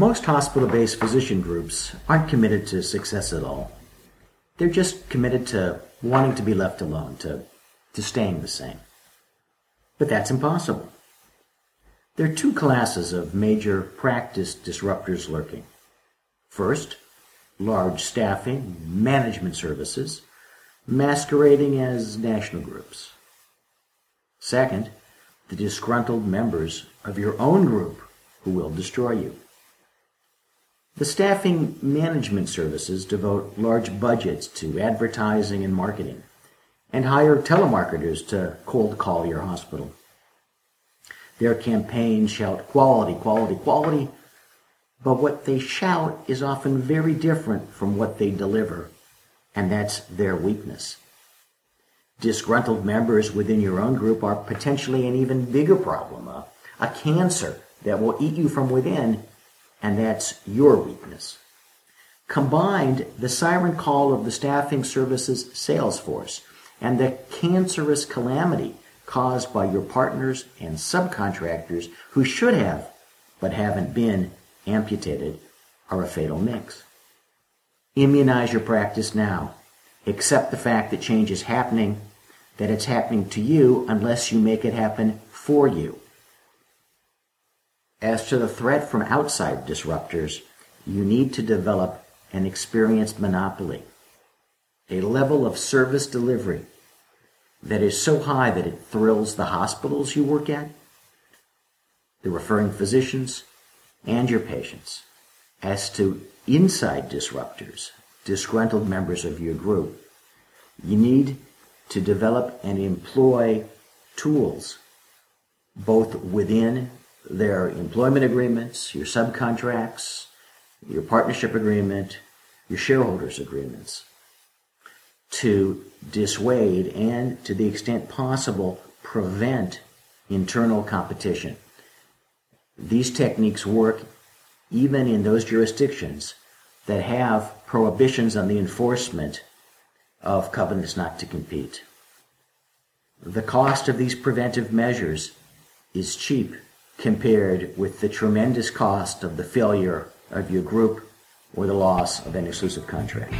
Most hospital based physician groups aren't committed to success at all. They're just committed to wanting to be left alone, to, to staying the same. But that's impossible. There are two classes of major practice disruptors lurking. First, large staffing, management services, masquerading as national groups. Second, the disgruntled members of your own group who will destroy you. The staffing management services devote large budgets to advertising and marketing and hire telemarketers to cold call your hospital. Their campaigns shout quality, quality, quality, but what they shout is often very different from what they deliver, and that's their weakness. Disgruntled members within your own group are potentially an even bigger problem, a, a cancer that will eat you from within and that's your weakness. Combined, the siren call of the staffing services sales force and the cancerous calamity caused by your partners and subcontractors who should have, but haven't been, amputated are a fatal mix. Immunize your practice now. Accept the fact that change is happening, that it's happening to you unless you make it happen for you. As to the threat from outside disruptors, you need to develop an experienced monopoly, a level of service delivery that is so high that it thrills the hospitals you work at, the referring physicians, and your patients. As to inside disruptors, disgruntled members of your group, you need to develop and employ tools both within their employment agreements, your subcontracts, your partnership agreement, your shareholders agreements to dissuade and, to the extent possible, prevent internal competition. These techniques work even in those jurisdictions that have prohibitions on the enforcement of covenants not to compete. The cost of these preventive measures is cheap compared with the tremendous cost of the failure of your group or the loss of an exclusive contract.